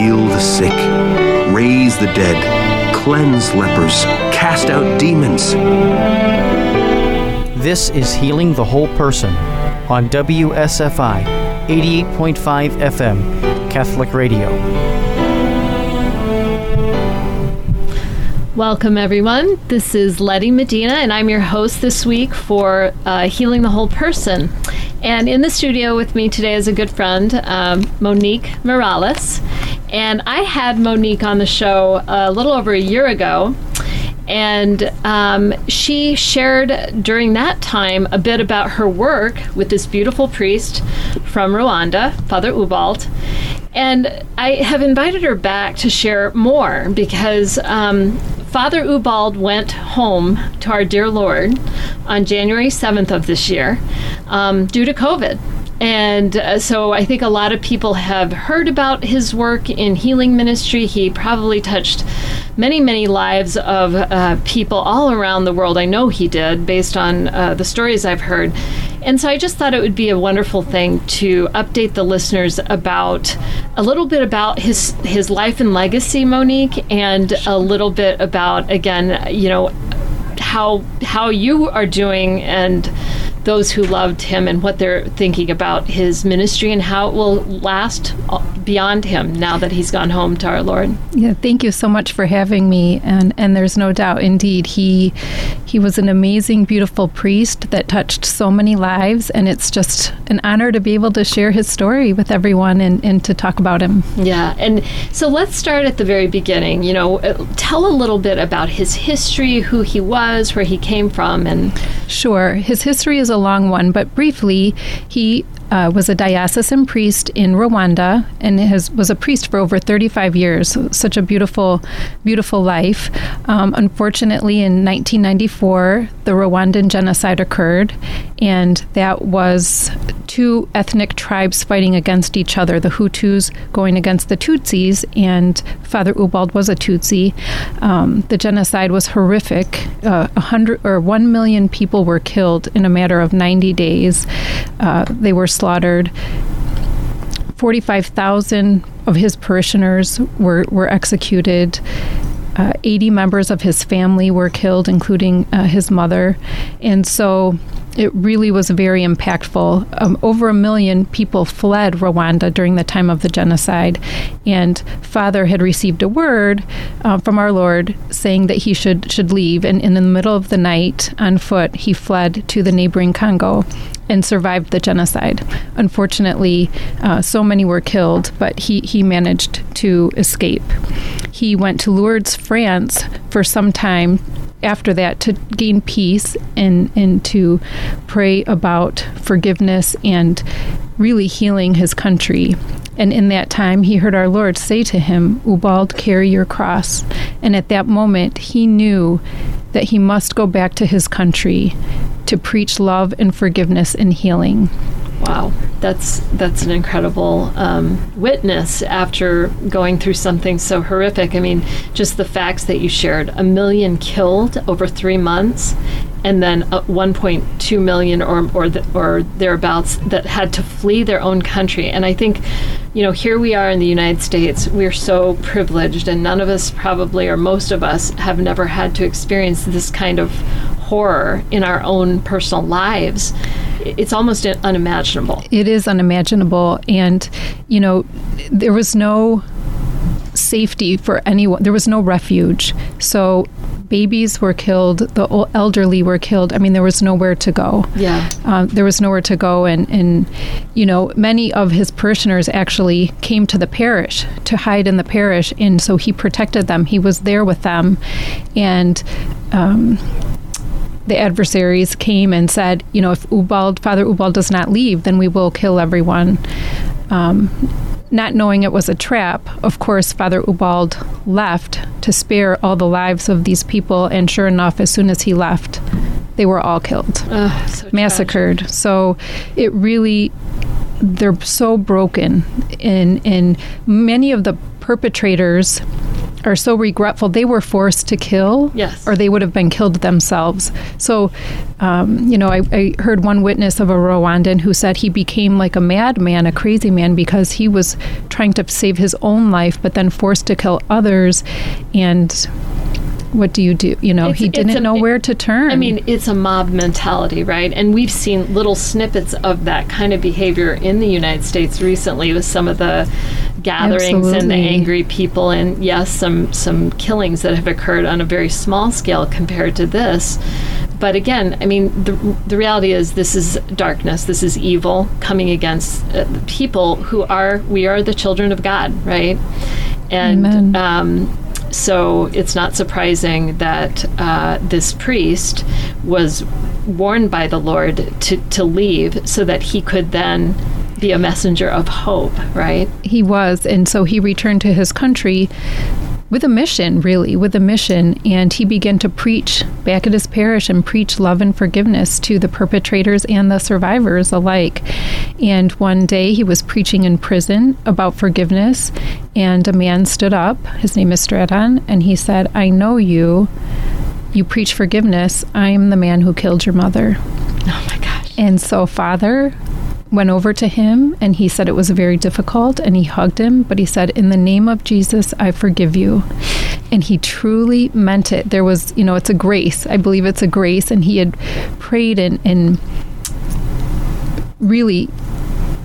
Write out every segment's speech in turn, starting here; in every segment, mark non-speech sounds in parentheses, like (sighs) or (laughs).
heal the sick, raise the dead, cleanse lepers, cast out demons. This is Healing the Whole Person on WSFI 88.5 FM, Catholic Radio. Welcome, everyone. This is Letty Medina, and I'm your host this week for uh, Healing the Whole Person. And in the studio with me today is a good friend, um, Monique Morales. And I had Monique on the show a little over a year ago. And um, she shared during that time a bit about her work with this beautiful priest from Rwanda, Father Ubald. And I have invited her back to share more because um, Father Ubald went home to our dear Lord on January 7th of this year um, due to COVID. And uh, so I think a lot of people have heard about his work in healing ministry. He probably touched many, many lives of uh, people all around the world. I know he did, based on uh, the stories I've heard. And so I just thought it would be a wonderful thing to update the listeners about a little bit about his his life and legacy, Monique, and a little bit about again, you know, how how you are doing and those who loved him and what they're thinking about his ministry and how it will last beyond him now that he's gone home to our Lord. Yeah, thank you so much for having me. And and there's no doubt, indeed, he he was an amazing, beautiful priest that touched so many lives, and it's just an honor to be able to share his story with everyone and, and to talk about him. Yeah, and so let's start at the very beginning. You know, uh, tell a little bit about his history, who he was, where he came from, and sure, his history is a long one, but briefly, he uh, was a diocesan priest in Rwanda and has, was a priest for over 35 years. Such a beautiful, beautiful life. Um, unfortunately, in 1994, the Rwandan genocide occurred, and that was two ethnic tribes fighting against each other the Hutus going against the Tutsis, and Father Ubald was a Tutsi. Um, the genocide was horrific. Uh, a hundred or one million people were killed in a matter of 90 days. Uh, they were slaughtered. 45,000 of his parishioners were, were executed. Uh, 80 members of his family were killed, including uh, his mother. And so it really was very impactful. Um, over a million people fled Rwanda during the time of the genocide, and Father had received a word uh, from our Lord saying that he should should leave. And, and in the middle of the night, on foot, he fled to the neighboring Congo and survived the genocide. Unfortunately, uh, so many were killed, but he, he managed to escape. He went to Lourdes, France for some time after that to gain peace and, and to pray about forgiveness and really healing his country. And in that time, he heard our Lord say to him, Ubald, carry your cross. And at that moment, he knew that he must go back to his country to preach love and forgiveness and healing. Wow, that's that's an incredible um, witness after going through something so horrific. I mean, just the facts that you shared: a million killed over three months, and then uh, 1.2 million or or, the, or thereabouts that had to flee their own country. And I think, you know, here we are in the United States. We're so privileged, and none of us probably, or most of us, have never had to experience this kind of horror in our own personal lives it's almost unimaginable. It is unimaginable. And, you know, there was no safety for anyone, there was no refuge. So babies were killed, the elderly were killed. I mean, there was nowhere to go. Yeah. Um, there was nowhere to go. And, and, you know, many of his parishioners actually came to the parish to hide in the parish. And so he protected them, he was there with them. And, um, the adversaries came and said, you know, if Ubald, Father Ubald does not leave, then we will kill everyone. Um, not knowing it was a trap, of course, Father Ubald left to spare all the lives of these people, and sure enough, as soon as he left, they were all killed, so massacred. Tragic. So it really, they're so broken, and and many of the perpetrators are so regretful. They were forced to kill, Yes. or they would have been killed themselves. So, um, you know, I, I heard one witness of a Rwandan who said he became like a madman, a crazy man, because he was trying to save his own life, but then forced to kill others. And what do you do? You know, It's- he didn't a- know where to turn. I mean, it's a mob mentality, right? And we've seen little snippets of that kind of behavior in the United States recently with some of the gatherings and the angry people, and yes, some some killings that have occurred on a very small scale compared to this. But again, I mean, the, the reality is this is darkness. This is evil coming against uh, people who are we are the children of God, right? And Amen. um, so it's not surprising that uh, this priest was warned by the Lord to, to leave so that he could then be a messenger of hope, right? He was. And so he returned to his country with a mission, really, with a mission. And he began to preach back at his parish and preach love and forgiveness to the perpetrators and the survivors alike. And one day he was preaching in prison about forgiveness, and a man stood up. His name is Straton, and he said, I know you. You preach forgiveness. I am the man who killed your mother. Oh my gosh. And so father went over to him and he said it was very difficult and he hugged him, but he said, In the name of Jesus, I forgive you. And he truly meant it. There was, you know, it's a grace. I believe it's a grace. And he had prayed and, and really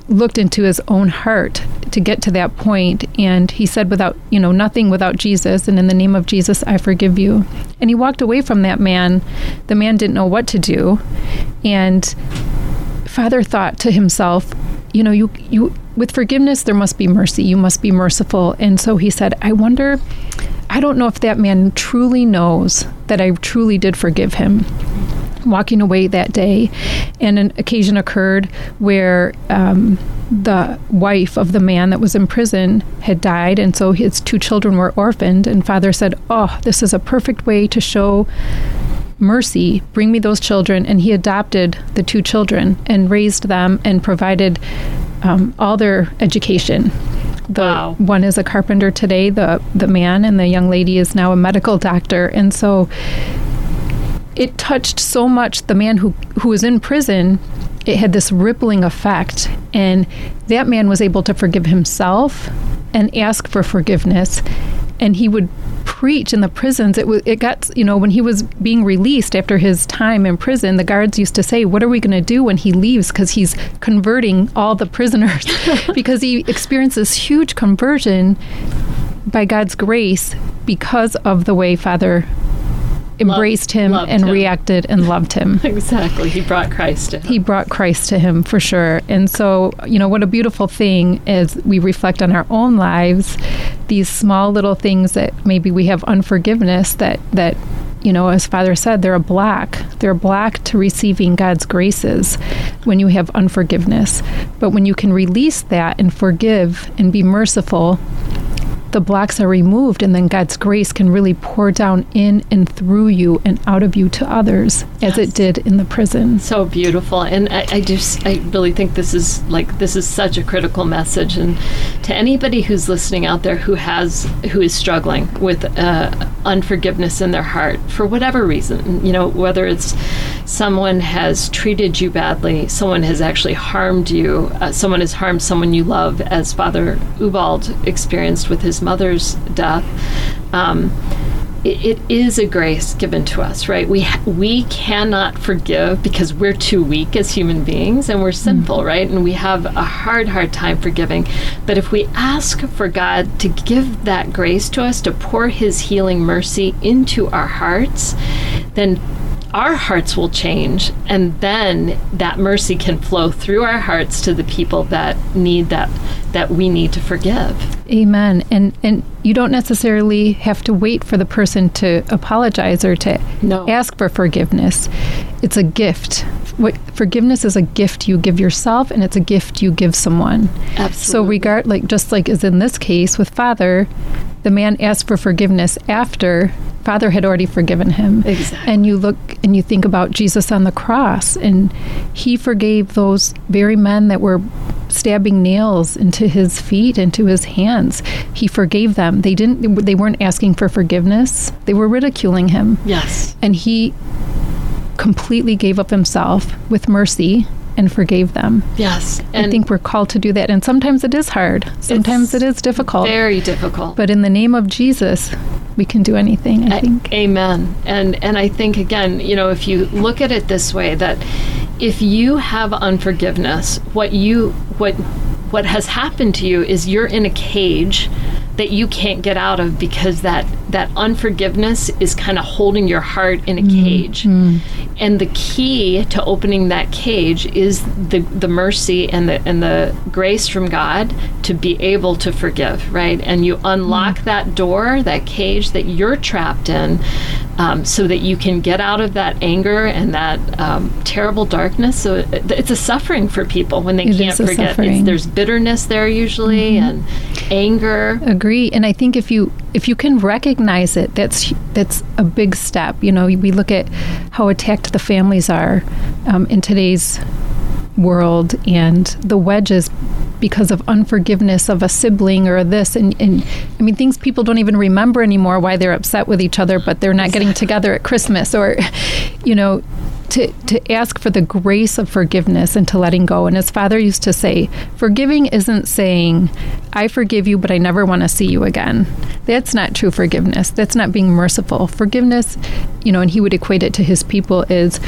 looked into his own heart to get to that point and he said without you know nothing without jesus and in the name of jesus i forgive you and he walked away from that man the man didn't know what to do and father thought to himself you know you you with forgiveness there must be mercy you must be merciful and so he said i wonder i don't know if that man truly knows that i truly did forgive him walking away that day, and an occasion occurred where um, the wife of the man that was in prison had died, and so his two children were orphaned. And father said, "Oh, this is a perfect way to show." Mercy, bring me those children. And he adopted the two children and raised them and provided um, all their education. The Wow. one is a carpenter today, the the man, and the young lady is now a medical doctor. And so it touched so much the man who who was in prison it had this rippling effect and that man was able to forgive himself and ask for forgiveness and he would preach in the prisons it was it got you know when he was being released after his time in prison the guards used to say what are we going to do when he leaves because he's converting all the prisoners (laughs) because he experienced this huge conversion by God's grace because of the way father embraced him loved and him. reacted and loved him. (laughs) Exactly. He brought Christ to him. He brought Christ to him for sure. And so, you know, what a beautiful thing as we reflect on our own lives, these small little things that maybe we have unforgiveness that that you know, as Father said, they're a block. They're a block to receiving God's graces when you have unforgiveness. But when you can release that and forgive and be merciful, the blocks are removed, and then God's grace can really pour down in and through you and out of you to others, as Yes. it did in the prison. so beautiful and I, I just i really think this is like this is such a critical message and to anybody who's listening out there who has who is struggling with uh, unforgiveness in their heart for whatever reason you know whether it's someone has treated you badly someone has actually harmed you uh, someone has harmed someone you love as father ubald experienced with his mother's death um, it, it is a grace given to us, right? We ha- we cannot forgive because we're too weak as human beings and we're sinful, right? And we have a hard, hard time forgiving. But if we ask for God to give that grace to us, to pour His healing mercy into our hearts, then our hearts will change and then that mercy can flow through our hearts to the people that need that that we need to forgive Amen. And and you don't necessarily have to wait for the person to apologize or to No. ask for forgiveness. It's a gift. What forgiveness is a gift you give yourself and it's a gift you give someone. Absolutely. So regard like just like as in this case with father, the man asked for forgiveness after father had already forgiven him. Exactly. And you look and you think about Jesus on the cross and he forgave those very men that were stabbing nails into his feet into his hands. He forgave them. They didn't they weren't asking for forgiveness. They were ridiculing him. Yes. and he completely gave up himself with mercy and forgave them. Yes. i think we're called to do that. And sometimes it is hard. Sometimes it is difficult. very difficult. but in the name of jesus we can do anything i think A- Amen. And and I think again, you know, if you look at it this way that if you have unforgiveness, what you what what has happened to you is you're in a cage that you can't get out of because that that unforgiveness is kind of holding your heart in a cage. And the key to opening that cage is the the mercy and the and the grace from God to be able to forgive, right? And you unlock that door, that cage that you're trapped in, um, so that you can get out of that anger and that um, terrible darkness. So it, it's a suffering for people when they It can't forget. It's, there's bitterness there usually and anger. Agree and i think if you if you can recognize it that's that's a big step. You know we look at how attacked the families are um, in today's world and the wedges because of unforgiveness of a sibling or this and, and i mean things people don't even remember anymore why they're upset with each other but they're not getting together at christmas or (laughs) you know to, to ask for the grace of forgiveness and to letting go. And his father used to say, Forgiving isn't saying, I forgive you, but I never want to see you again. That's not true forgiveness. That's not being merciful. Forgiveness, you know, and he would equate it to his people is,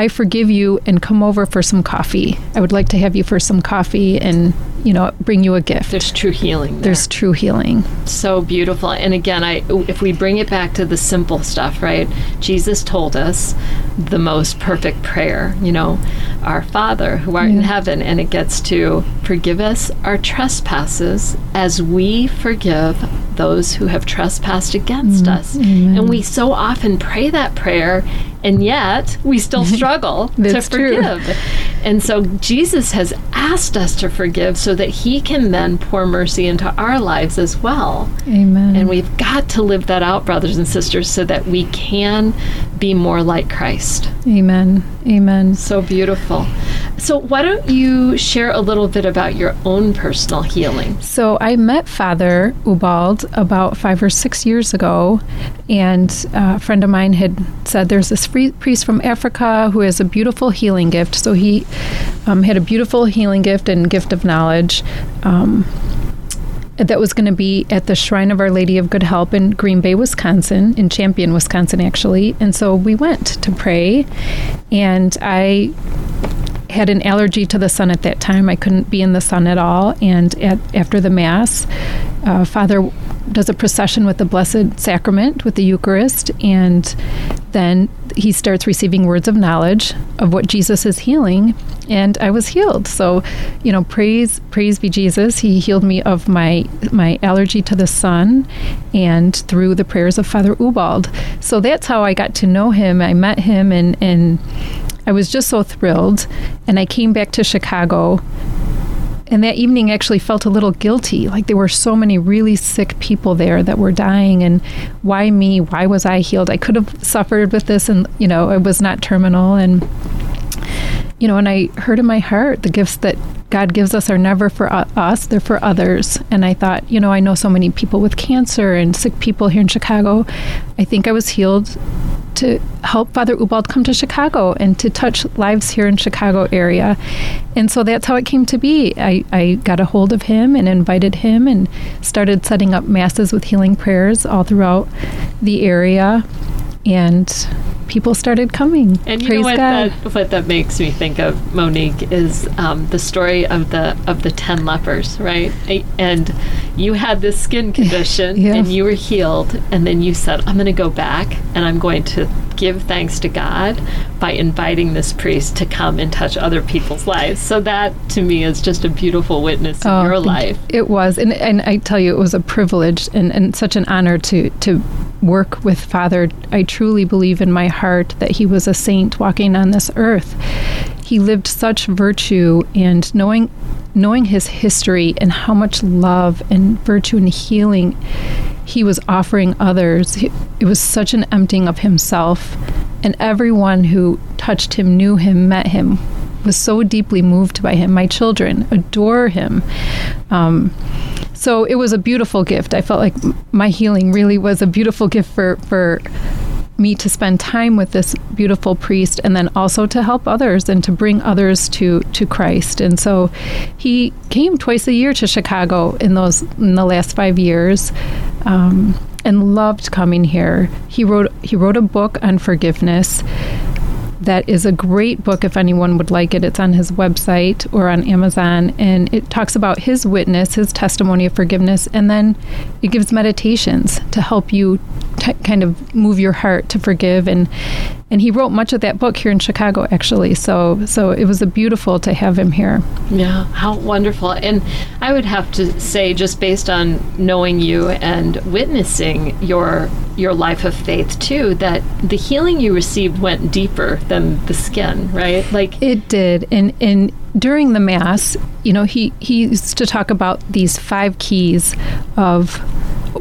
I forgive you and come over for some coffee. I would like to have you for some coffee and, you know, bring you a gift. There's true healing. There. There's true healing. so beautiful and again i if we bring it back to the simple stuff right jesus told us the most perfect prayer you know our father who art in heaven and it gets to forgive us our trespasses as we forgive those who have trespassed against Mm, us and we so often pray that prayer and yet we still struggle (laughs) to That's true. forgive and so jesus has asked us to forgive so that he can then pour mercy into our lives as well Amen. and we've got to live that out, brothers and sisters, so that we can be more like Christ. Amen. Amen. So beautiful. So, why don't you share a little bit about your own personal healing? So I met Father Ubald about five or six years ago, and uh, a friend of mine had said there's this free priest from Africa who has a beautiful healing gift. So he um, had a beautiful healing gift and gift of knowledge. Um, that was going to be at the Shrine of Our Lady of Good Help in Green Bay, Wisconsin, in Champion, Wisconsin, actually. And so we went to pray, and I had an allergy to the sun at that time. I couldn't be in the sun at all. And at, after the Mass, uh, Father does a procession with the Blessed Sacrament, with the Eucharist, and then he starts receiving words of knowledge of what Jesus is healing. And I was healed. So, you know, praise praise be Jesus. He healed me of my my allergy to the sun, and through the prayers of Father Ubald. So that's how I got to know him. I met him, and and I was just so thrilled. And I came back to Chicago. And that evening actually felt a little guilty. Like there were so many really sick people there that were dying. And why me? Why was I healed? I could have suffered with this and, you know, it was not terminal. And, you know, and I heard in my heart the gifts that God gives us are never for us, they're for others. And I thought, you know, I know so many people with cancer and sick people here in Chicago. I think I was healed to help Father Ubald come to Chicago and to touch lives here in Chicago area. And so that's how it came to be. I, I got a hold of him and invited him and started setting up masses with healing prayers all throughout the area. And people started coming. And you Praise know what God. that what that makes me think of, Monique, is um, the story of the of the ten lepers, right? And you had this skin (laughs) condition, Yeah. and you were healed, and then you said, "I'm going to go back, and I'm going to give thanks to God by inviting this priest to come and touch other people's lives." So that, to me, is just a beautiful witness in Oh, your life. It was, and and I tell you, it was a privilege and, and such an honor to to work with Father. I truly believe in my heart that he was a saint walking on this earth. He lived such virtue, and knowing knowing his history and how much love and virtue and healing he was offering others, it was such an emptying of himself, and everyone who touched him, knew him, met him was so deeply moved by him. My children adore him. Um, so it was a beautiful gift. I felt like my healing really was a beautiful gift for for me to spend time with this beautiful priest and then also to help others and to bring others to to Christ. And so he came twice a year to Chicago in those in the last 5 years. Um, and loved coming here. He wrote he wrote a book on forgiveness that is a great book if anyone would like it. It's on his website or on Amazon, and it talks about his witness, his testimony of forgiveness, and then it gives meditations to help you t- kind of move your heart to forgive. And and he wrote much of that book here in Chicago, actually. So so it was a beautiful to have him here. Yeah, how wonderful! And I would have to say, just based on knowing you and witnessing your your life of faith too, that the healing you received went deeper than the skin, right? Like it did, and and during the mass, you know, he he used to talk about these five keys of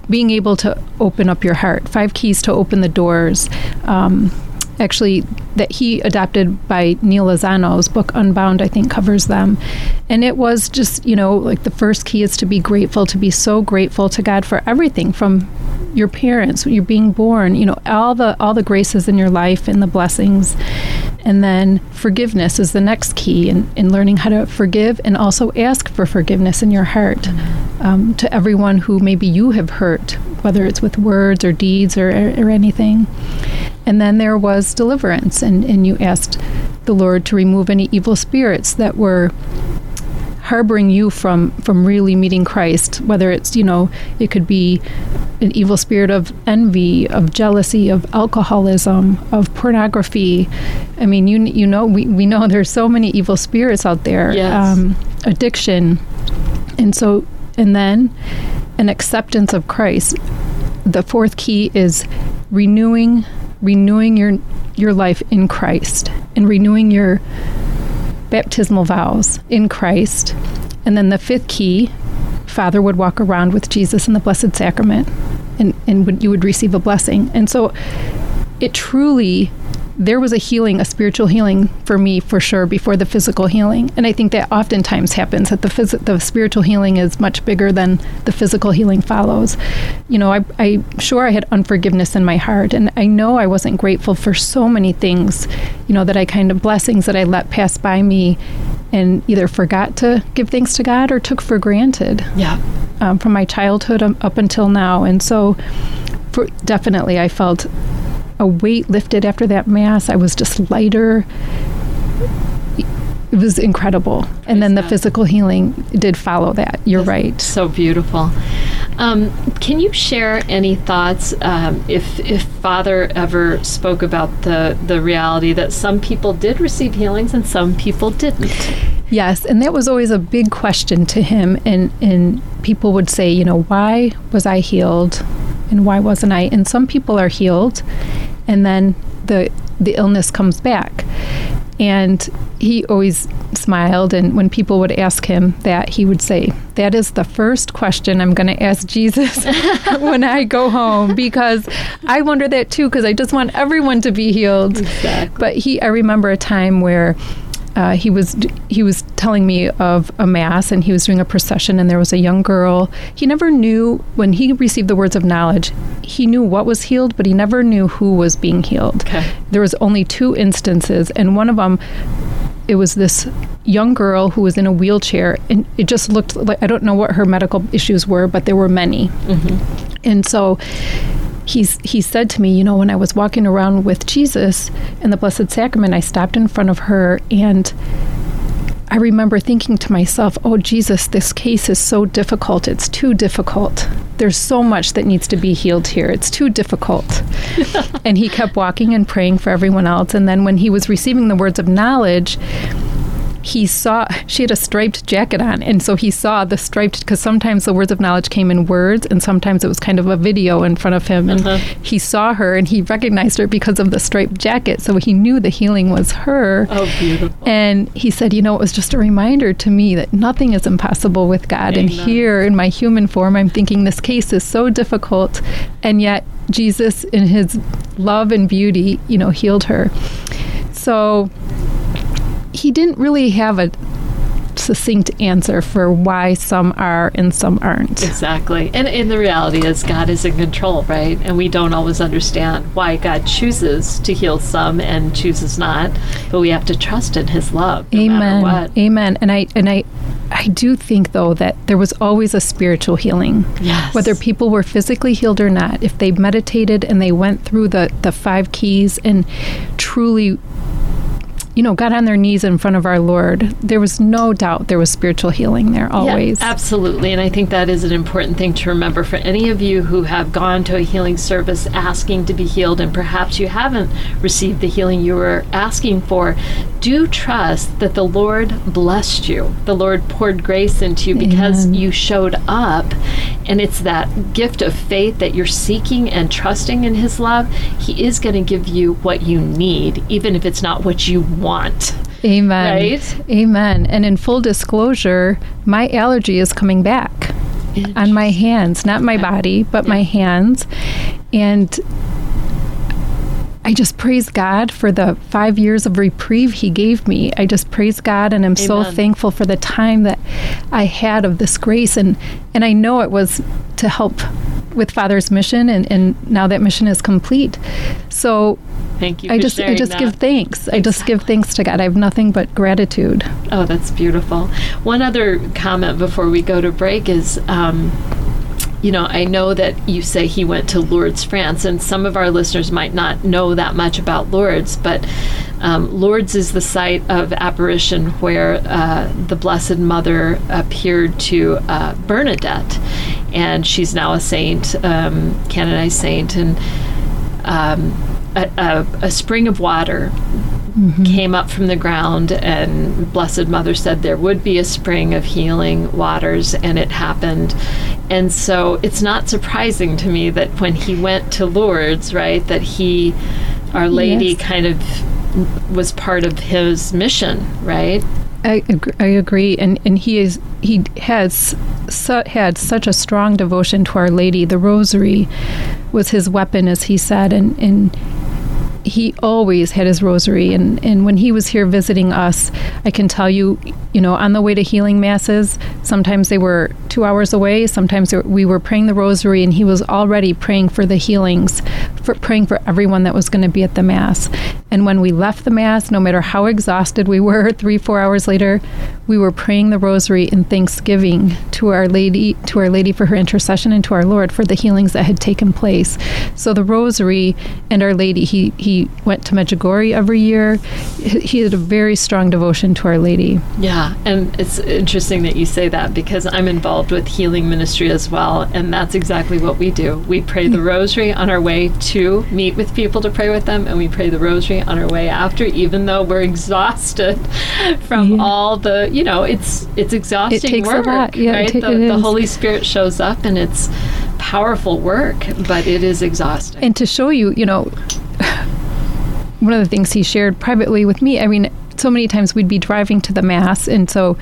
being able to open up your heart, five keys to open the doors. Um, actually that he adapted by Neal Lozano's book Unbound, I think covers them. And it was just, you know, like the first key is to be grateful, to be so grateful to God for everything from your parents, you're being born, you know, all the all the graces in your life and the blessings. And then forgiveness is the next key in, in learning how to forgive and also ask for forgiveness in your heart um, to everyone who maybe you have hurt, whether it's with words or deeds or, or anything. And then there was deliverance, and, and you asked the Lord to remove any evil spirits that were harboring you from from really meeting Christ whether it's you know it could be an evil spirit of envy of jealousy of alcoholism of pornography. I mean you you know we, we know (laughs) there's so many evil spirits out there yes. um, addiction. And so and then an acceptance of Christ. The fourth key is renewing renewing your your life in Christ and renewing your baptismal vows in Christ. And then the fifth key, Father would walk around with Jesus in the Blessed Sacrament and, and would, you would receive a blessing. And so it truly there was a healing, a spiritual healing for me for sure before the physical healing. And I think that oftentimes happens that the phys- the spiritual healing is much bigger than the physical healing follows. You know, I, I sure I had unforgiveness in my heart, and I know I wasn't grateful for so many things. You know that I kind of blessings that I let pass by me, and either forgot to give thanks to God or took for granted. Yeah. Um, from my childhood up until now, and so for, definitely I felt a weight lifted after that mass. I was just lighter. It was incredible. Praise and then the physical healing did follow that. You're That's right. So beautiful. Um, can you share any thoughts um, if if Father ever spoke about the the reality that some people did receive healings and some people didn't? Yes, and that was always a big question to him. And and people would say, you know, why was I healed, and why wasn't I? And some people are healed, and then the the illness comes back. And he always smiled, and when people would ask him that, he would say, That is the first question I'm going to ask Jesus (laughs) when I go home, because I wonder that too, because I just want everyone to be healed. Exactly. But he, I remember a time where uh, he was he was telling me of a mass and he was doing a procession and there was a young girl he never knew when he received the words of knowledge he knew what was healed but he never knew who was being healed okay. there was only two instances and one of them it was this young girl who was in a wheelchair and it just looked like i don't know what her medical issues were but there were many mm-hmm. and so he's he said to me, you know, when I was walking around with Jesus in the Blessed Sacrament, I stopped in front of her and I remember thinking to myself, oh, Jesus, this case is so difficult. It's too difficult. There's so much that needs to be healed here. It's too difficult. (laughs) and he kept walking and praying for everyone else. And then when he was receiving the words of knowledge, he saw she had a striped jacket on and so he saw the striped because sometimes the words of knowledge came in words and sometimes it was kind of a video in front of him and uh-huh. he saw her and he recognized her because of the striped jacket so he knew the healing was her oh beautiful and he said you know it was just a reminder to me that nothing is impossible with god Amen. and here in my human form i'm thinking this case is so difficult and yet jesus in his love and beauty you know healed her so he didn't really have a succinct answer for why some are and some aren't. Exactly. And, and the reality is, God is in control, right? And we don't always understand why God chooses to heal some and chooses not, but we have to trust in His love. No Amen. Amen. And I and I I do think though that there was always a spiritual healing. Yes. Whether people were physically healed or not, if they meditated and they went through the, the five keys and truly you know, got on their knees in front of our Lord, there was no doubt there was spiritual healing there always. Yeah, absolutely. And I think that is an important thing to remember for any of you who have gone to a healing service asking to be healed and perhaps you haven't received the healing you were asking for. Do trust that the Lord blessed you. The Lord poured grace into you because Amen. you showed up. And it's that gift of faith that you're seeking and trusting in His love. He is going to give you what you need, even if it's not what you want. Amen. Right? Amen. And in full disclosure, my allergy is coming back on my hands, not my body, but my hands. And I just praise God for the five years of reprieve He gave me. I just praise God, and I'm so thankful for the time that I had of this grace. And and I know it was to help with Father's mission, and, and now that mission is complete. So Thank you. I just I just that. give thanks. I just give thanks to God. I have nothing but gratitude. Oh, that's beautiful. One other comment before we go to break is. Um, you know, I know that you say he went to Lourdes, France, and some of our listeners might not know that much about Lourdes, but um, Lourdes is the site of apparition where uh, the Blessed Mother appeared to uh, Bernadette, and she's now a saint, um, canonized saint, and um, a, a, a spring of water Mm-hmm. came up from the ground, and Blessed Mother said there would be a spring of healing waters, and it happened. And so it's not surprising to me that when he went to Lourdes, right, that he, Our Lady, Yes. kind of was part of his mission, right? I, ag- I agree, and and he is he has su- had such a strong devotion to Our Lady. The Rosary was his weapon, as he said, and and he always had his rosary and, and when he was here visiting us i can tell you you know on the way to healing masses sometimes they were two hours away sometimes we were praying the rosary and he was already praying for the healings for praying for everyone that was going to be at the mass. And when we left the mass no matter how exhausted we were (laughs) three four hours later we were praying the rosary in thanksgiving to our lady to our lady for her intercession and to our lord for the healings that had taken place. So the rosary and our lady he he went to medjugorje every year. He he had a very strong devotion to our lady. Yeah, and it's interesting that you say that because I'm involved with healing ministry as well, and that's exactly what we do. We pray the mm. rosary on our way to meet with people to pray with them, and we pray the rosary on our way after, even though we're (laughs) exhausted from Yeah. all the, you know, it's it's exhausting it takes a work, lot. Yeah, right? the, the. Holy Spirit shows up, and it's powerful work, but it is exhausting. and to show you you know (sighs) one of the things he shared privately with me i mean so many times we'd be driving to the mass and so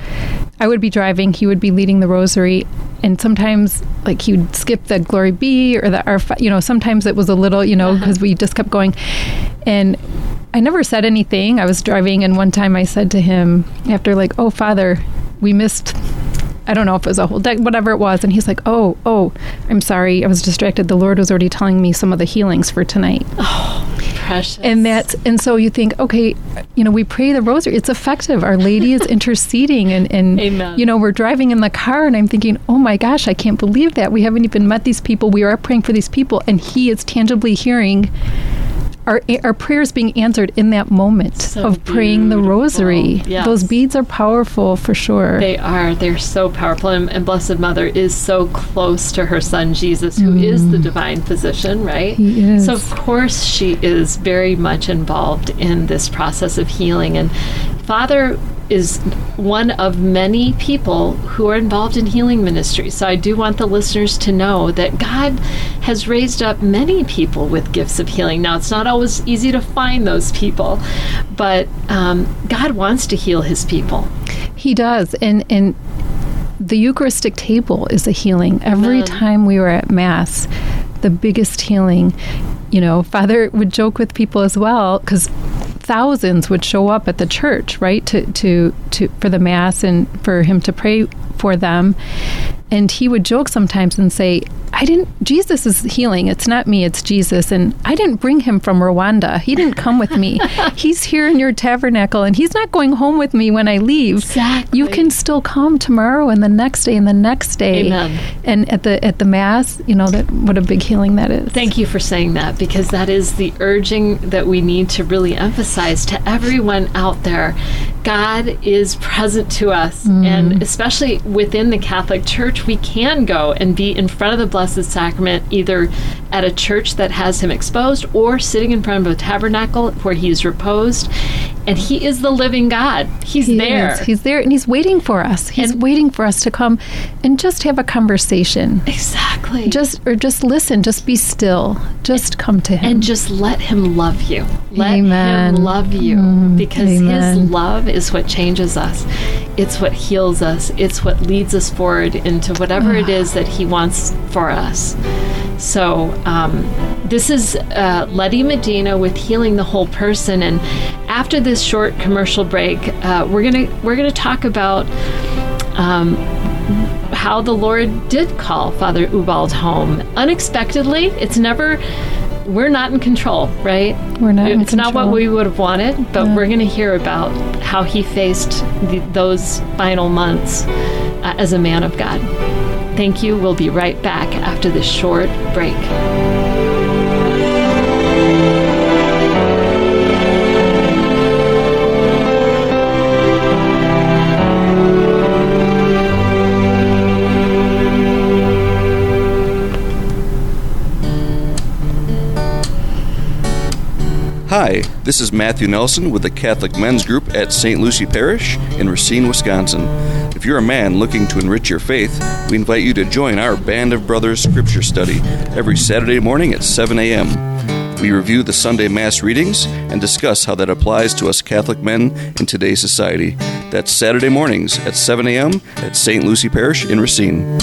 i would be driving he would be leading the rosary and sometimes like he would skip the glory be or the our you know sometimes it was a little you know uh-huh. because we just kept going. And i never said anything. I was driving and one time i said to him after like oh father we missed I don't know if it was a whole deck, whatever it was. And he's like, oh, oh, I'm sorry. I was distracted. The Lord was already telling me some of the healings for tonight. Oh, precious. And that's, and so you think, okay, you know, we pray the rosary. It's effective. Our Lady is (laughs) interceding. And, and Amen. you know, we're driving in the car and I'm thinking, oh my gosh, I can't believe that. We haven't even met these people. We are praying for these people. And He is tangibly hearing our, our prayers being answered in that moment So of praying the rosary. Yes. Those beads are powerful for sure. They are. They're so powerful. And, and Blessed Mother is so close to her son Jesus, who is the divine physician, right? Mm. He is. So, of course, she is very much involved in this process of healing. And Father is one of many people who are involved in healing ministry. So I do want the listeners to know that God has raised up many people with gifts of healing. Now, it's not always easy to find those people, but um, God wants to heal his people. He does, and and the Eucharistic table is a healing. Every Amen. time we were at Mass, the biggest healing. You know, Father would joke with people as well because thousands would show up at the church, right, to, to, to for the mass and for him to pray for them. And he would joke sometimes and say, I didn't, Jesus is healing. It's not me, it's Jesus. And I didn't bring him from Rwanda. He didn't come with me. (laughs) he's here in your tabernacle and he's not going home with me when I leave. Exactly. You can still come tomorrow and the next day and the next day. Amen. And at the at the mass, you know that what a big healing that is. Thank you for saying that because that is the urging that we need to really emphasize to everyone out there. God is present to us, and mm. especially within the Catholic Church, we can go and be in front of the Blessed Sacrament either at a church that has Him exposed or sitting in front of a tabernacle where He is reposed. And He is the living God. He's He there. is. He's there and he's waiting for us. He's And- waiting for us to come and just have a conversation. exactly. Just or just listen, just be still. Just come to him. and just let him love you. Let Amen. him love you mm-hmm. because his love is what changes us. It's what heals us. It's what leads us forward into whatever ah. it is that he wants for us. So, um, this is uh, Letty Medina with Healing the Whole Person. And after this short commercial break, uh, we're gonna we're gonna talk about um, how the Lord did call Father Ubald home unexpectedly. It's never. We're not in control, right? We're not in It's not what we would have wanted, but we're going to hear about how he faced the, those final months uh, as a man of God. Thank you. We'll be right back after this short break. Hi, this is Matthew Nelson with the Catholic Men's Group at St. Lucy Parish in Racine, Wisconsin. If you're a man looking to enrich your faith, we invite you to join our Band of Brothers Scripture Study every Saturday morning at 7 a.m. We review the Sunday Mass readings and discuss how that applies to us Catholic men in today's society. That's Saturday mornings at 7 a.m. at St. Lucy Parish in Racine.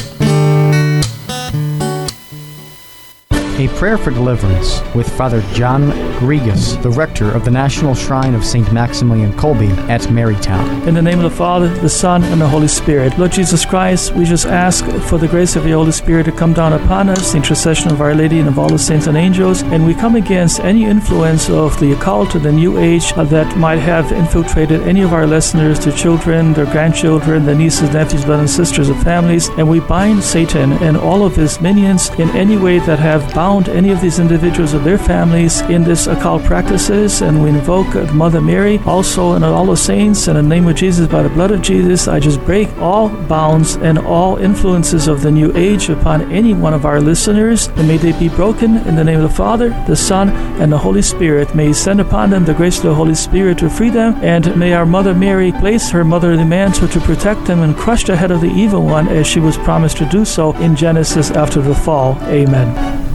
A prayer for deliverance with Father John Grigus, the rector of the National Shrine of St. Maximilian Kolbe at Marytown. In the name of the Father, the Son, and the Holy Spirit. Lord Jesus Christ, we just ask for the grace of the Holy Spirit to come down upon us, the intercession of Our Lady and of all the saints and angels, and we come against any influence of the occult or the New Age that might have infiltrated any of our listeners, their children, their grandchildren, their nieces, nephews, brothers, and sisters, and families, and we bind Satan and all of his minions in any way that have bound any of these individuals or their families in this occult practices, and we invoke Mother Mary also and all the saints and in the name of Jesus by the blood of Jesus. I just break all bounds and all influences of the New Age upon any one of our listeners, and may they be broken in the name of the Father, the Son, and the Holy Spirit. May He send upon them the grace of the Holy Spirit to free them, and may our Mother Mary place her motherly mantle to protect them and crush the head of the evil one as she was promised to do so in Genesis after the fall. Amen.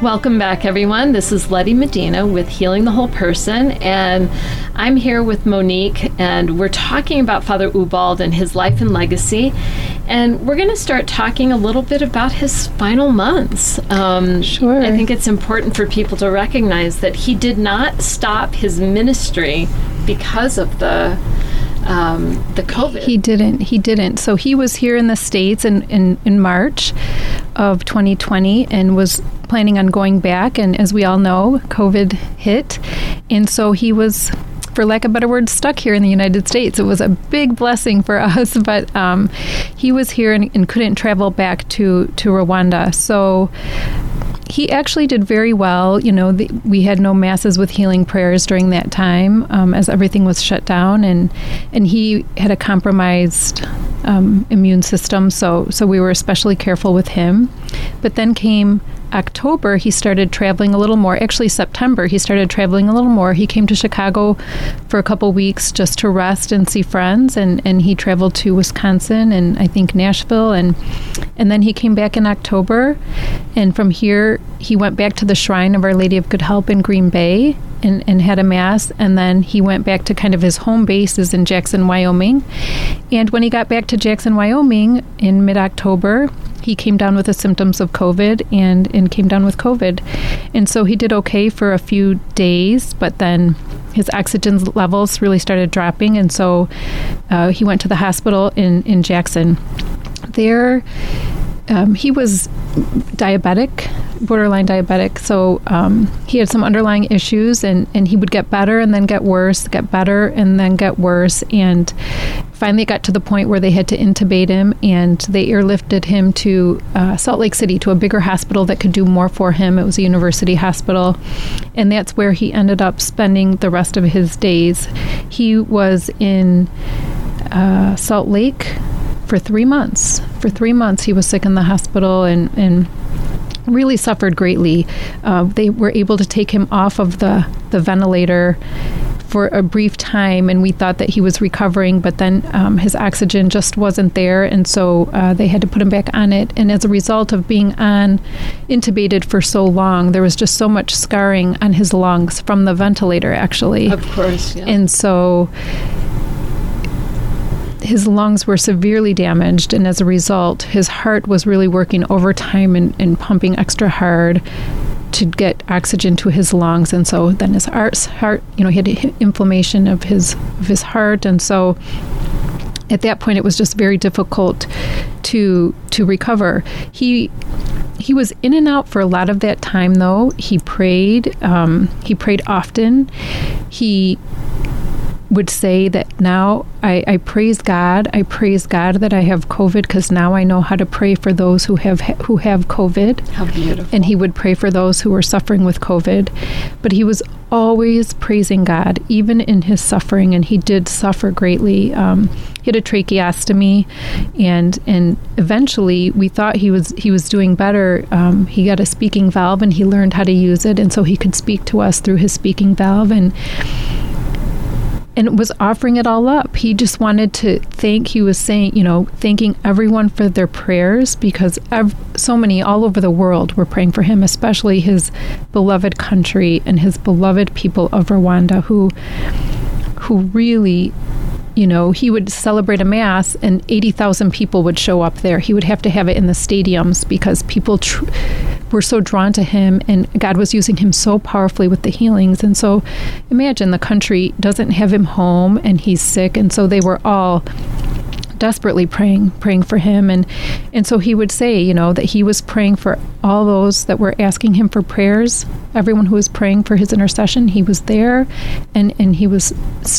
Welcome back, everyone. This is Letty Medina with Healing the Whole Person, and I'm here with Monique, and we're talking about Father Ubald and his life and legacy. And we're going to start talking a little bit about his final months. Um, Sure. I think it's important for people to recognize that he did not stop his ministry because of the um, the COVID. He didn't. He didn't. So he was here in the States in, in, in March of 2020 and was planning on going back. And as we all know, COVID hit. And so he was, for lack of a better word, stuck here in the United States. It was a big blessing for (laughs) us, but um, he was here and, and couldn't travel back to, to Rwanda. So he actually did very well. You know, the, we had no masses with healing prayers during that time um, as everything was shut down, and and he had a compromised um, immune system, so so we were especially careful with him. But then came October, he started traveling a little more. Actually, September, he started traveling a little more. He came to Chicago for a couple weeks just to rest and see friends, and, and he traveled to Wisconsin and I think Nashville, and and then he came back in October, and from here he went back to the Shrine of Our Lady of Good Help in Green Bay, and, and had a mass and then he went back to kind of his home bases in Jackson, Wyoming. And when he got back to Jackson, Wyoming in mid-October, he came down with the symptoms of COVID and, and came down with COVID. And so he did okay for a few days, but then his oxygen levels really started dropping. And so uh, he went to the hospital in, in Jackson. There, um, he was diabetic, borderline diabetic. So um, he had some underlying issues, and, and he would get better and then get worse, get better and then get worse. And finally, it got to the point where they had to intubate him, and they airlifted him to uh, Salt Lake City to a bigger hospital that could do more for him. It was a university hospital, and that's where he ended up spending the rest of his days. He was in uh, Salt Lake for three months. For three months, he was sick in the hospital and, and really suffered greatly. Uh, they were able to take him off of the, the ventilator for a brief time, and we thought that he was recovering, but then um, his oxygen just wasn't there, and so uh, they had to put him back on it. And as a result of being on intubated for so long, there was just so much scarring on his lungs from the ventilator, actually. Of course, yeah. And so his lungs were severely damaged, and as a result, his heart was really working overtime and, and pumping extra hard to get oxygen to his lungs. And so then his heart, you know, he had inflammation of his of his heart, and so at that point, it was just very difficult to to recover. He he was in and out for a lot of that time, though. He prayed. Um, he prayed often. He would say that now I, I, praise God. I praise God that I have COVID because now I know how to pray for those who have who have COVID. How beautiful! And he would pray for those who were suffering with COVID, but he was always praising God, even in his suffering, and he did suffer greatly. Um, he had a tracheostomy, and and eventually we thought he was he was doing better. Um, he got a speaking valve, and he learned how to use it, and so he could speak to us through his speaking valve, and and was offering it all up. He just wanted to thank, he was saying, you know, thanking everyone for their prayers because ev- so many all over the world were praying for him, especially his beloved country and his beloved people of Rwanda who who really you know, he would celebrate a mass and 80,000 people would show up there. He would have to have it in the stadiums because people tr- were so drawn to him and God was using him so powerfully with the healings. And so imagine the country doesn't have him home and he's sick. And so they were all desperately praying praying for him and and so he would say you know that he was praying for all those that were asking him for prayers everyone who was praying for his intercession he was there and and he was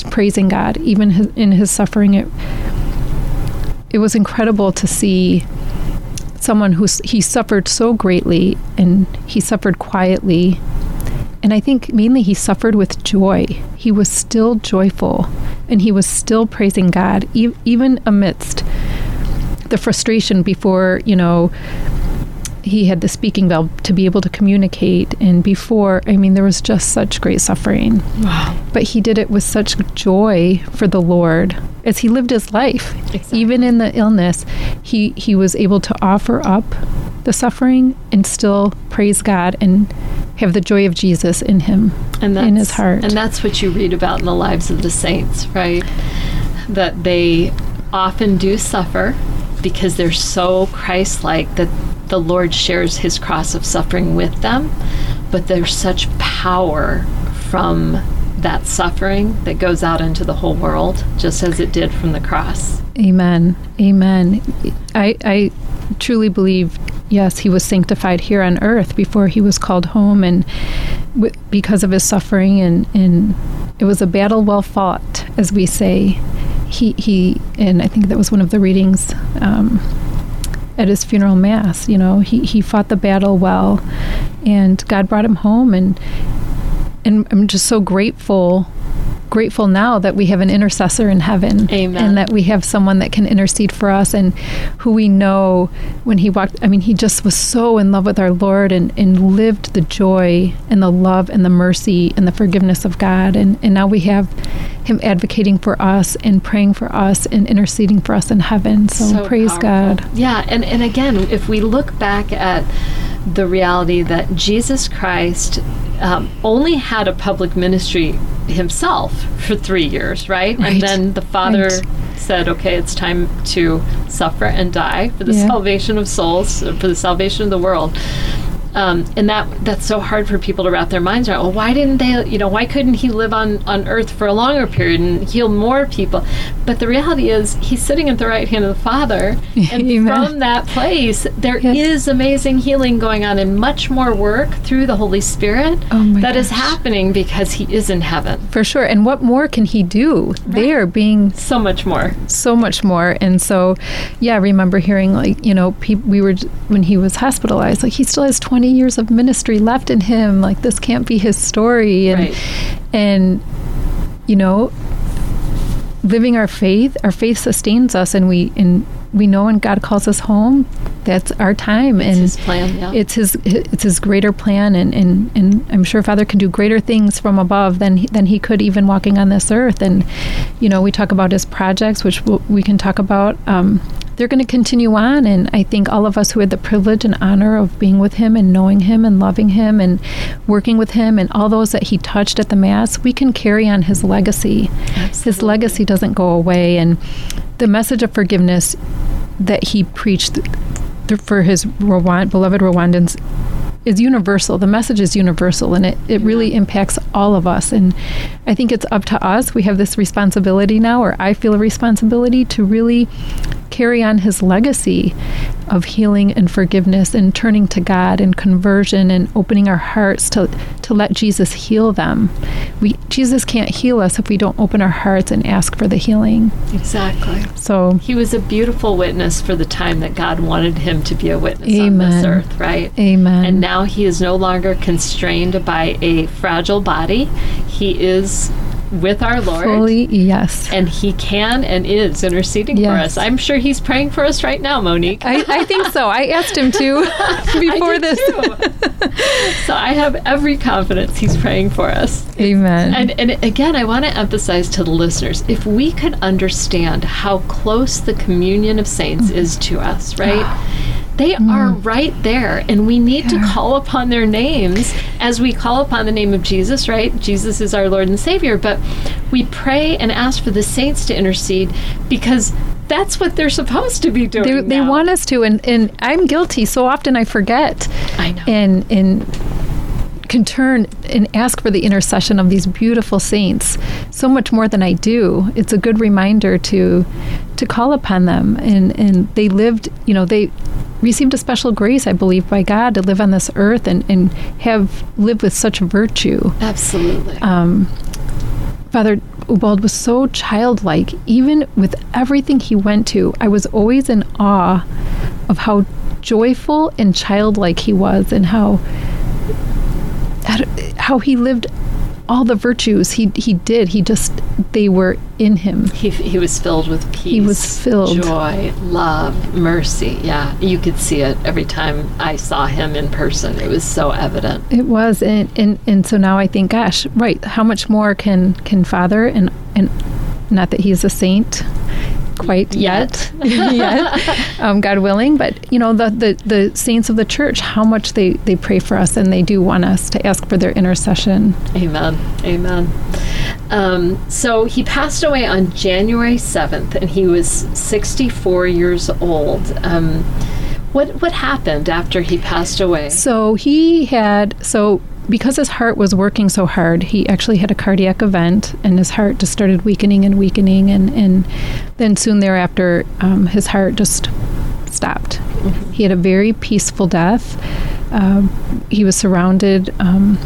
praising God even his, in his suffering it it was incredible to see someone who he suffered so greatly and he suffered quietly and I think mainly he suffered with joy. He was still joyful and he was still praising God, e- even amidst the frustration before, you know, he had the speaking valve to be able to communicate. And before, I mean, there was just such great suffering. Wow. But he did it with such joy for the Lord as he lived his life. Exactly. Even in the illness, he, he was able to offer up the suffering and still praise God and have the joy of Jesus in him, and in his heart. And that's what you read about in the lives of the saints, right? That they often do suffer because they're so Christ like that the Lord shares his cross of suffering with them, but there's such power from that suffering that goes out into the whole world, just as it did from the cross. Amen. Amen. I, I truly believe yes, he was sanctified here on earth before he was called home, and w- because of his suffering, and, and it was a battle well fought, as we say. He, he and I think that was one of the readings um, at his funeral mass. You know, he, he fought the battle well, and God brought him home, and and I'm just so grateful grateful now that we have an intercessor in heaven Amen. and that we have someone that can intercede for us and who we know when he walked i mean he just was so in love with our lord and, and lived the joy and the love and the mercy and the forgiveness of god and, and now we have him advocating for us and praying for us and interceding for us in heaven so, So praise powerful. god Yeah, and, and again, if we look back at the reality that Jesus Christ um, only had a public ministry himself for three years, right? Right. And then the Father Right. said, okay, it's time to suffer and die for the Yeah. salvation of souls, for the salvation of the world. Um, and that that's so hard for people to wrap their minds around. Well, why didn't they? You know, why couldn't he live on on Earth for a longer period and heal more people? But the reality is, he's sitting at the right hand of the Father, (laughs) and Amen. from that place, there is Yes. amazing healing going on, and much more work through the Holy Spirit Oh that is gosh. happening because he is in heaven. for sure and what more can he do there being So much more. so much more and so yeah i remember hearing like you know peop we were when he was hospitalized like he still has 20 years of ministry left in him like this can't be his story and Right. and you know living our faith our faith sustains us and we and we know when god calls us home that's our time It's and his plan. Yeah. it's his it's his greater plan and, and, and I'm sure Father can do greater things from above than he, than he could even walking on this earth and you know we talk about his projects which we can talk about um, they're going to continue on and I think all of us who had the privilege and honor of being with him and knowing him and loving him and working with him and all those that he touched at the mass we can carry on his legacy his legacy doesn't go away and the message of forgiveness that he preached th- for his Rwand- beloved Rwandans is universal. The message is universal, and it, it really impacts all of us. And I think it's up to us. We have this responsibility now, or I feel a responsibility to really carry on his legacy of healing and forgiveness and turning to God and conversion and opening our hearts to, to let Jesus heal them. We, Jesus can't heal us if we don't open our hearts and ask for the healing. exactly. So, He was a beautiful witness for the time that God wanted him to be a witness on this earth, right? amen. And now he is no longer constrained by a fragile body. He is with our Lord. Fully, yes. and he can and is interceding for us. I'm sure he's praying for us right now, Monique. I, I think so. I asked him to (laughs) (laughs) before this. so I have every confidence he's praying for us. Amen. And, and again, I want to emphasize to the listeners if we could understand how close the communion of saints mm-hmm. is to us, right? They mm. are right there, and we need to call upon their names as we call upon the name of Jesus, right? Jesus is our Lord and Savior, but we pray and ask for the saints to intercede because that's what they're supposed to be doing. they, they want us to, and, and I'm guilty. So often I forget. I know. And and can turn and ask for the intercession of these beautiful saints so much more than I do. It's a good reminder to to call upon them and and they lived, you know, they received a special grace, I believe, by God to live on this earth and, and have lived with such virtue. Absolutely. um, Father Ubald was so childlike, even with everything he went to. I was always in awe of how joyful and childlike he was, and how how he lived all the virtues he he did. He just they were in him. He, he was filled with peace. he was filled. Joy, love, mercy. Yeah, you could see it every time I saw him in person. It was so evident. It was, and and, and so now I think, gosh, right? How much more can can Father and and not that he's a saint quite yet, yet, (laughs) (laughs) um, God willing, but you know the, the the saints of the church, how much they they pray for us, and they do want us to ask for their intercession. Amen. Amen. Um, so he passed away on January 7th, and he was 64 years old. Um, what, what happened after he passed away? So he had so because his heart was working so hard, he actually had a cardiac event, and his heart just started weakening and weakening, and and then soon thereafter, um, his heart just stopped. He had a very peaceful death. Um, he was surrounded. Um,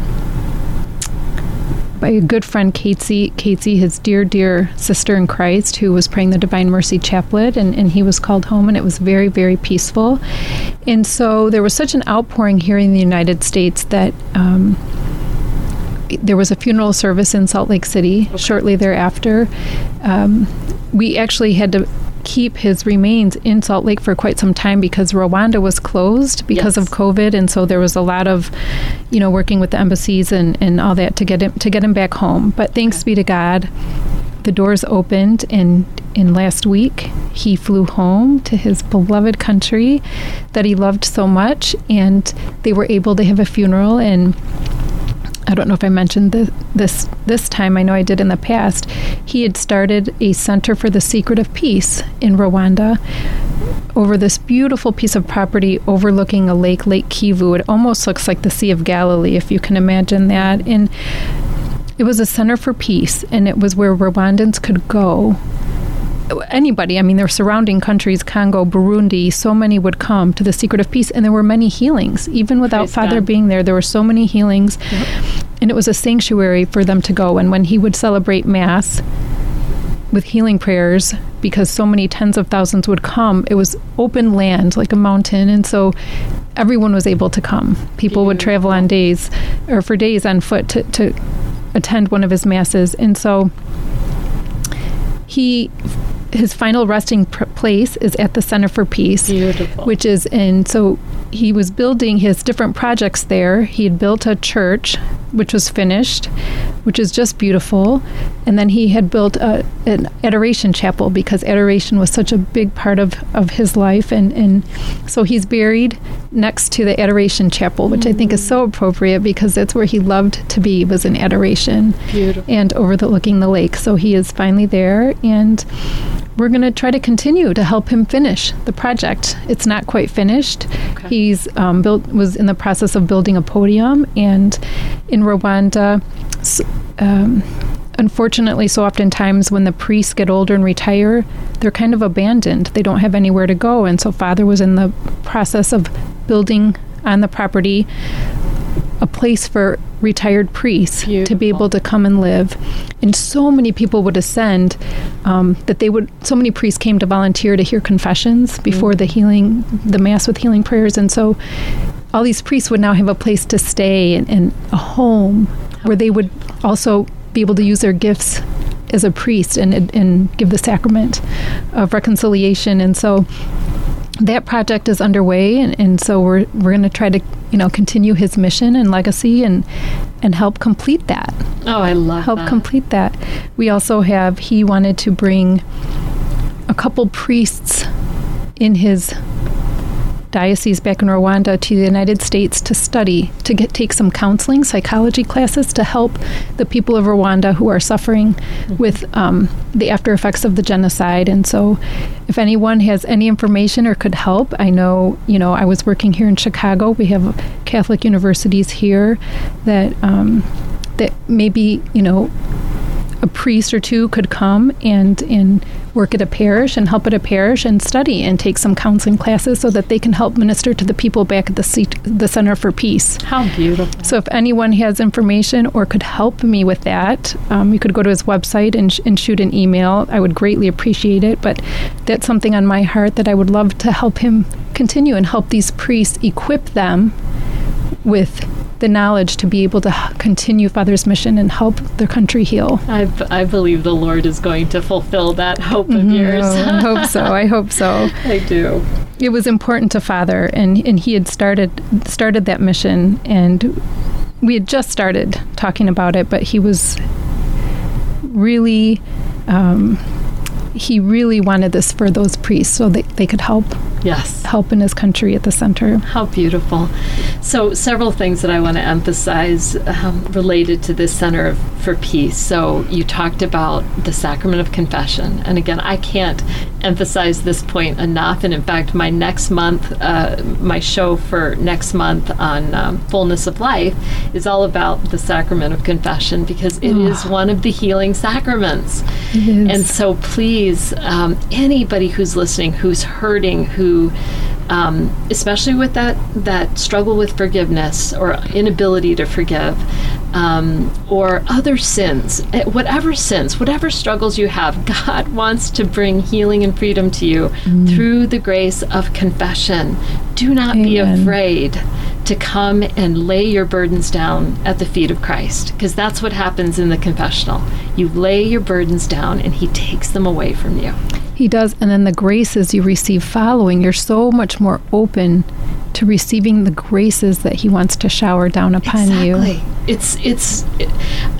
by a good friend, Casey, Casey, his dear, dear sister in Christ, who was praying the Divine Mercy Chaplet, and, and he was called home, and it was very, very peaceful. And so there was such an outpouring here in the United States that um, there was a funeral service in Salt Lake City shortly thereafter. Um, we actually had to keep his remains in Salt Lake for quite some time because Rwanda was closed because Yes. of COVID, and so there was a lot of, you know, working with the embassies and, and all that to get him to get him back home. But thanks be to God, the doors opened, and in last week he flew home to his beloved country that he loved so much, and they were able to have a funeral and. I don't know if I mentioned this, this this time. I know I did in the past. He had started a center for the secret of peace in Rwanda over this beautiful piece of property overlooking a lake, Lake Kivu. It almost looks like the Sea of Galilee, if you can imagine that. And it was a center for peace, and it was where Rwandans could go anybody. I mean, were surrounding countries, Congo, Burundi, so many would come to the Secret of Peace, and there were many healings. Even without Praise Father God. being there, there were so many healings. And it was a sanctuary for them to go. And when he would celebrate Mass with healing prayers, because so many tens of thousands would come, it was open land, like a mountain. And so everyone was able to come. People would travel on days or for days on foot to, to attend one of his masses. And so he his final resting pr- place is at the Center for Peace, Beautiful. which is in. So he was building his different projects there. He had built a church, which was finished, which is just beautiful, and then he had built a, an adoration chapel because adoration was such a big part of, of his life, and and so he's buried next to the adoration chapel, which I think is so appropriate because that's where he loved to be was in adoration Beautiful. and overlooking the lake. So he is finally there, and we're going to try to continue to help him finish the project. It's not quite finished. Okay. He's um, built was in the process of building a podium, and in Rwanda. Um, Unfortunately, so oftentimes when the priests get older and retire, they're kind of abandoned. They don't have anywhere to go. And so, Father was in the process of building on the property a place for retired priests to be able to come and live. And so many people would ascend um, that they would, so many priests came to volunteer to hear confessions before the healing, the Mass with healing prayers. And so all these priests would now have a place to stay and, and a home where they would also be able to use their gifts as a priest and, and give the sacrament of reconciliation. And so that project is underway, and, and so we're we're going to try to you know continue his mission and legacy and and help complete that. Oh, I love Help that. complete that. We also have he wanted to bring a couple priests in his diocese back in Rwanda to the United States to study, to get take some counseling, psychology classes to help the people of Rwanda who are suffering with um, the after effects of the genocide. And so, if anyone has any information or could help, I know you know I was working here in Chicago. We have Catholic universities here that um, that maybe you know a priest or two could come and and work at a parish and help at a parish and study and take some counseling classes so that they can help minister to the people back at the seat, the Center for Peace. How beautiful. So if anyone has information or could help me with that, um, you could go to his website and, sh- and shoot an email. I would greatly appreciate it. But that's something on my heart that I would love to help him continue and help these priests equip them with the knowledge to be able to continue Father's mission and help the country heal. I, b- I believe the Lord is going to fulfill that hope of yours. Oh, I hope so. I hope so. (laughs) I do. It was important to Father, and and he had started started that mission, and we had just started talking about it, but he was really. Um, he really wanted this for those priests so that they could help Yes. help in his country at the center. How beautiful. So, several things that I want to emphasize um, related to this Center of, for Peace. So, you talked about the sacrament of confession. And again, I can't emphasize this point enough. And in fact, my next month, uh, my show for next month on um, fullness of life is all about the sacrament of confession because it is one of the healing sacraments. And so, please, um, anybody who's listening, who's hurting, who, um, especially with that that struggle with forgiveness or inability to forgive, um, or other sins, eh, whatever sins, whatever struggles you have, (laughs) God wants to bring healing and freedom to you through the grace of confession. Do not be afraid to come and lay your burdens down at the feet of Christ, because that's what happens in the confessional. You lay your burdens down, and He takes them away from you. He does. And then the graces you receive following, you're so much more open to receiving the graces that He wants to shower down upon you. Exactly. It's it's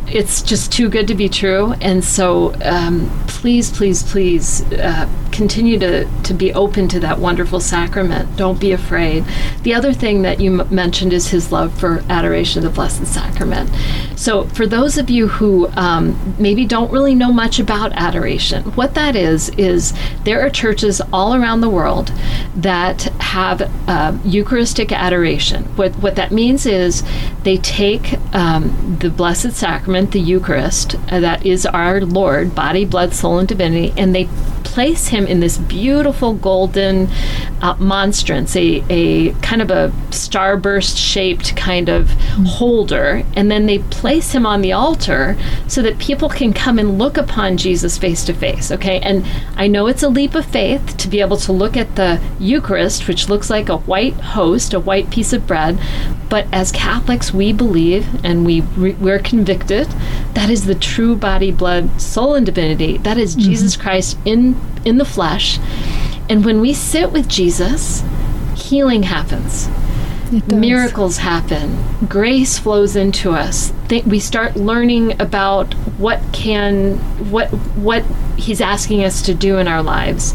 it's just too good to be true, and so um, please, please, please uh, continue to to be open to that wonderful sacrament. Don't be afraid. The other thing that you m- mentioned is His love for adoration of the Blessed Sacrament. So, for those of you who um, maybe don't really know much about adoration, what that is is there are churches all around the world that have uh, Eucharistic adoration. What what that means is they take um, the Blessed Sacrament, the Eucharist, uh, that is our Lord, body, blood, soul, and divinity, and they place him in this beautiful golden uh, monstrance, a, a kind of a starburst shaped kind of holder, and then they place him on the altar so that people can come and look upon Jesus face to face. Okay, and I know it's a leap of faith to be able to look at the Eucharist, which looks like a white host, a white piece of bread, but as Catholics, we believe and we we're convicted that is the true body, blood, soul, and divinity. That is Jesus Christ in in the flesh. And when we sit with Jesus, healing happens. Miracles happen. Grace flows into us. Th- we start learning about what can what what He's asking us to do in our lives,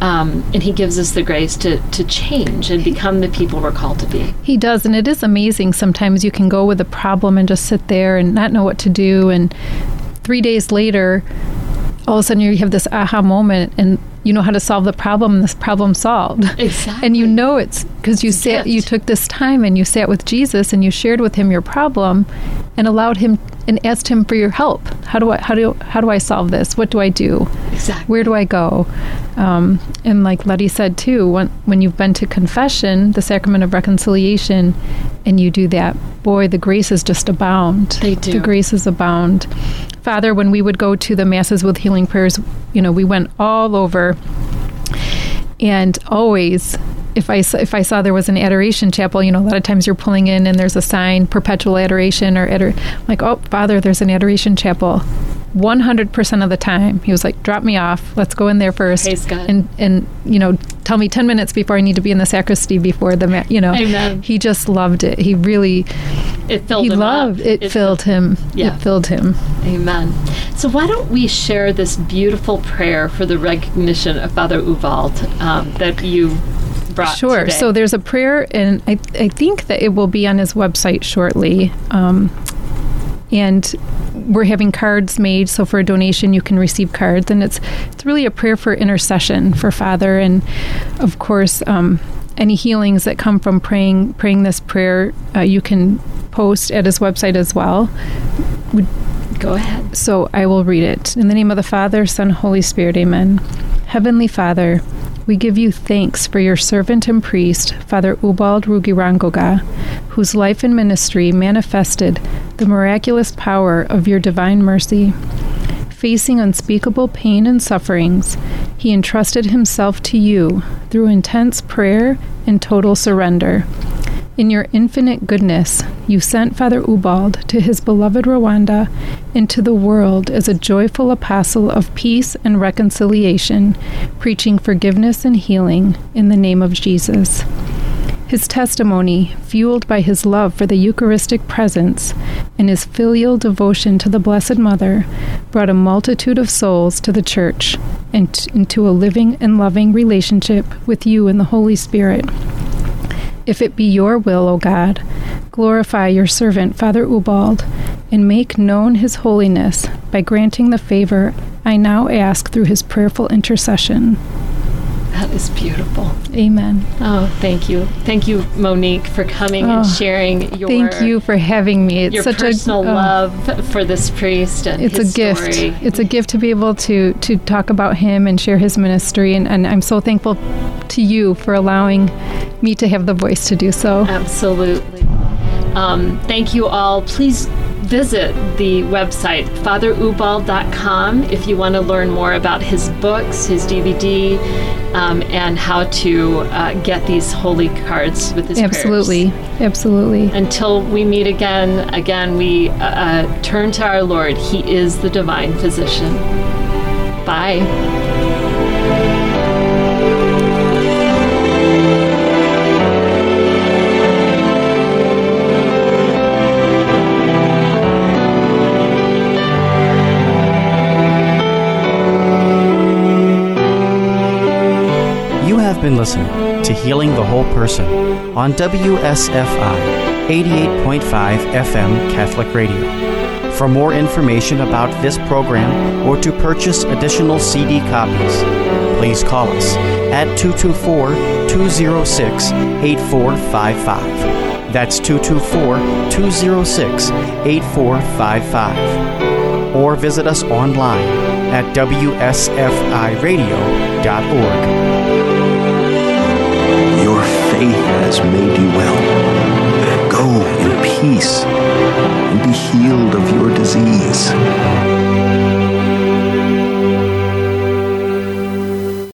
um, and He gives us the grace to to change and become the people we're called to be. He does, and it is amazing. Sometimes you can go with a problem and just sit there and not know what to do, and three days later, all of a sudden you have this aha moment, and you know how to solve the problem, this problem solved. Exactly. And you know it's because you It's sat, you took this time and you sat with Jesus and you shared with him your problem, and allowed him and asked him for your help. How do I how do how do I solve this? What do I do? Exactly. where do I go? Um, and like Letty said too, when when you've been to confession, the sacrament of reconciliation, and you do that, boy, the graces just abound. They do. The graces abound. Father, when we would go to the masses with healing prayers, you know, we went all over, and always. If I, saw, if I saw there was an adoration chapel, you know, a lot of times you're pulling in and there's a sign, perpetual adoration or ador- like, oh, Father, there's an adoration chapel. 100% of the time, he was like, drop me off. Let's go in there first. Praise God. And, and, you know, tell me 10 minutes before I need to be in the sacristy before the, ma- you know. Amen. He just loved it. He really, It filled he him loved, up. it, filled him. Yeah. It filled him. Amen. So why don't we share this beautiful prayer for the recognition of Father Ubald um, that you brought Sure. today? So there's a prayer, and I, I think that it will be on his website shortly. Um, and we're having cards made, so for a donation you can receive cards, and it's it's really a prayer for intercession for Father, and of course um, any healings that come from praying praying this prayer uh, you can post at his website as well. Go ahead. So I will read it. In the name of the Father, Son, Holy Spirit, amen. Heavenly Father, we give you thanks for your servant and priest, Father Ubald Rugirangoga, whose life and ministry manifested the miraculous power of your divine mercy. Facing unspeakable pain and sufferings, he entrusted himself to you through intense prayer and total surrender. In your infinite goodness, you sent Father Ubald to his beloved Rwanda into the world as a joyful apostle of peace and reconciliation, preaching forgiveness and healing in the name of Jesus. His testimony, fueled by his love for the Eucharistic presence and his filial devotion to the Blessed Mother, brought a multitude of souls to the Church and t- into a living and loving relationship with you and the Holy Spirit. If it be your will, O God, glorify your servant, Father Ubald, and make known his holiness by granting the favor I now ask through his prayerful intercession. That is beautiful. Amen. Oh, thank you. Thank you, Monique, for coming and Oh, sharing your Thank you for having me. It's your such personal a oh, love for this priest and It's a gift. story. It's a gift to be able to to talk about him and share his ministry, and, and I'm so thankful to you for allowing me to have the voice to do so. Absolutely. Um, thank you all. Please visit the website fatherubald.com if you want to learn more about his books, his DVD, um, and how to uh, get these holy cards with his Absolutely. prayers. Absolutely. Until we meet again, again, we uh, uh, turn to our Lord. He is the divine physician. Bye. Have been listening to Healing the Whole Person on WSFI 88.5 FM Catholic Radio. For more information about this program or to purchase additional CD copies, please call us at 224 206 8455. That's 224 206 8455. Or visit us online at WSFIRadio.org. Has made you well. Go in peace and be healed of your disease.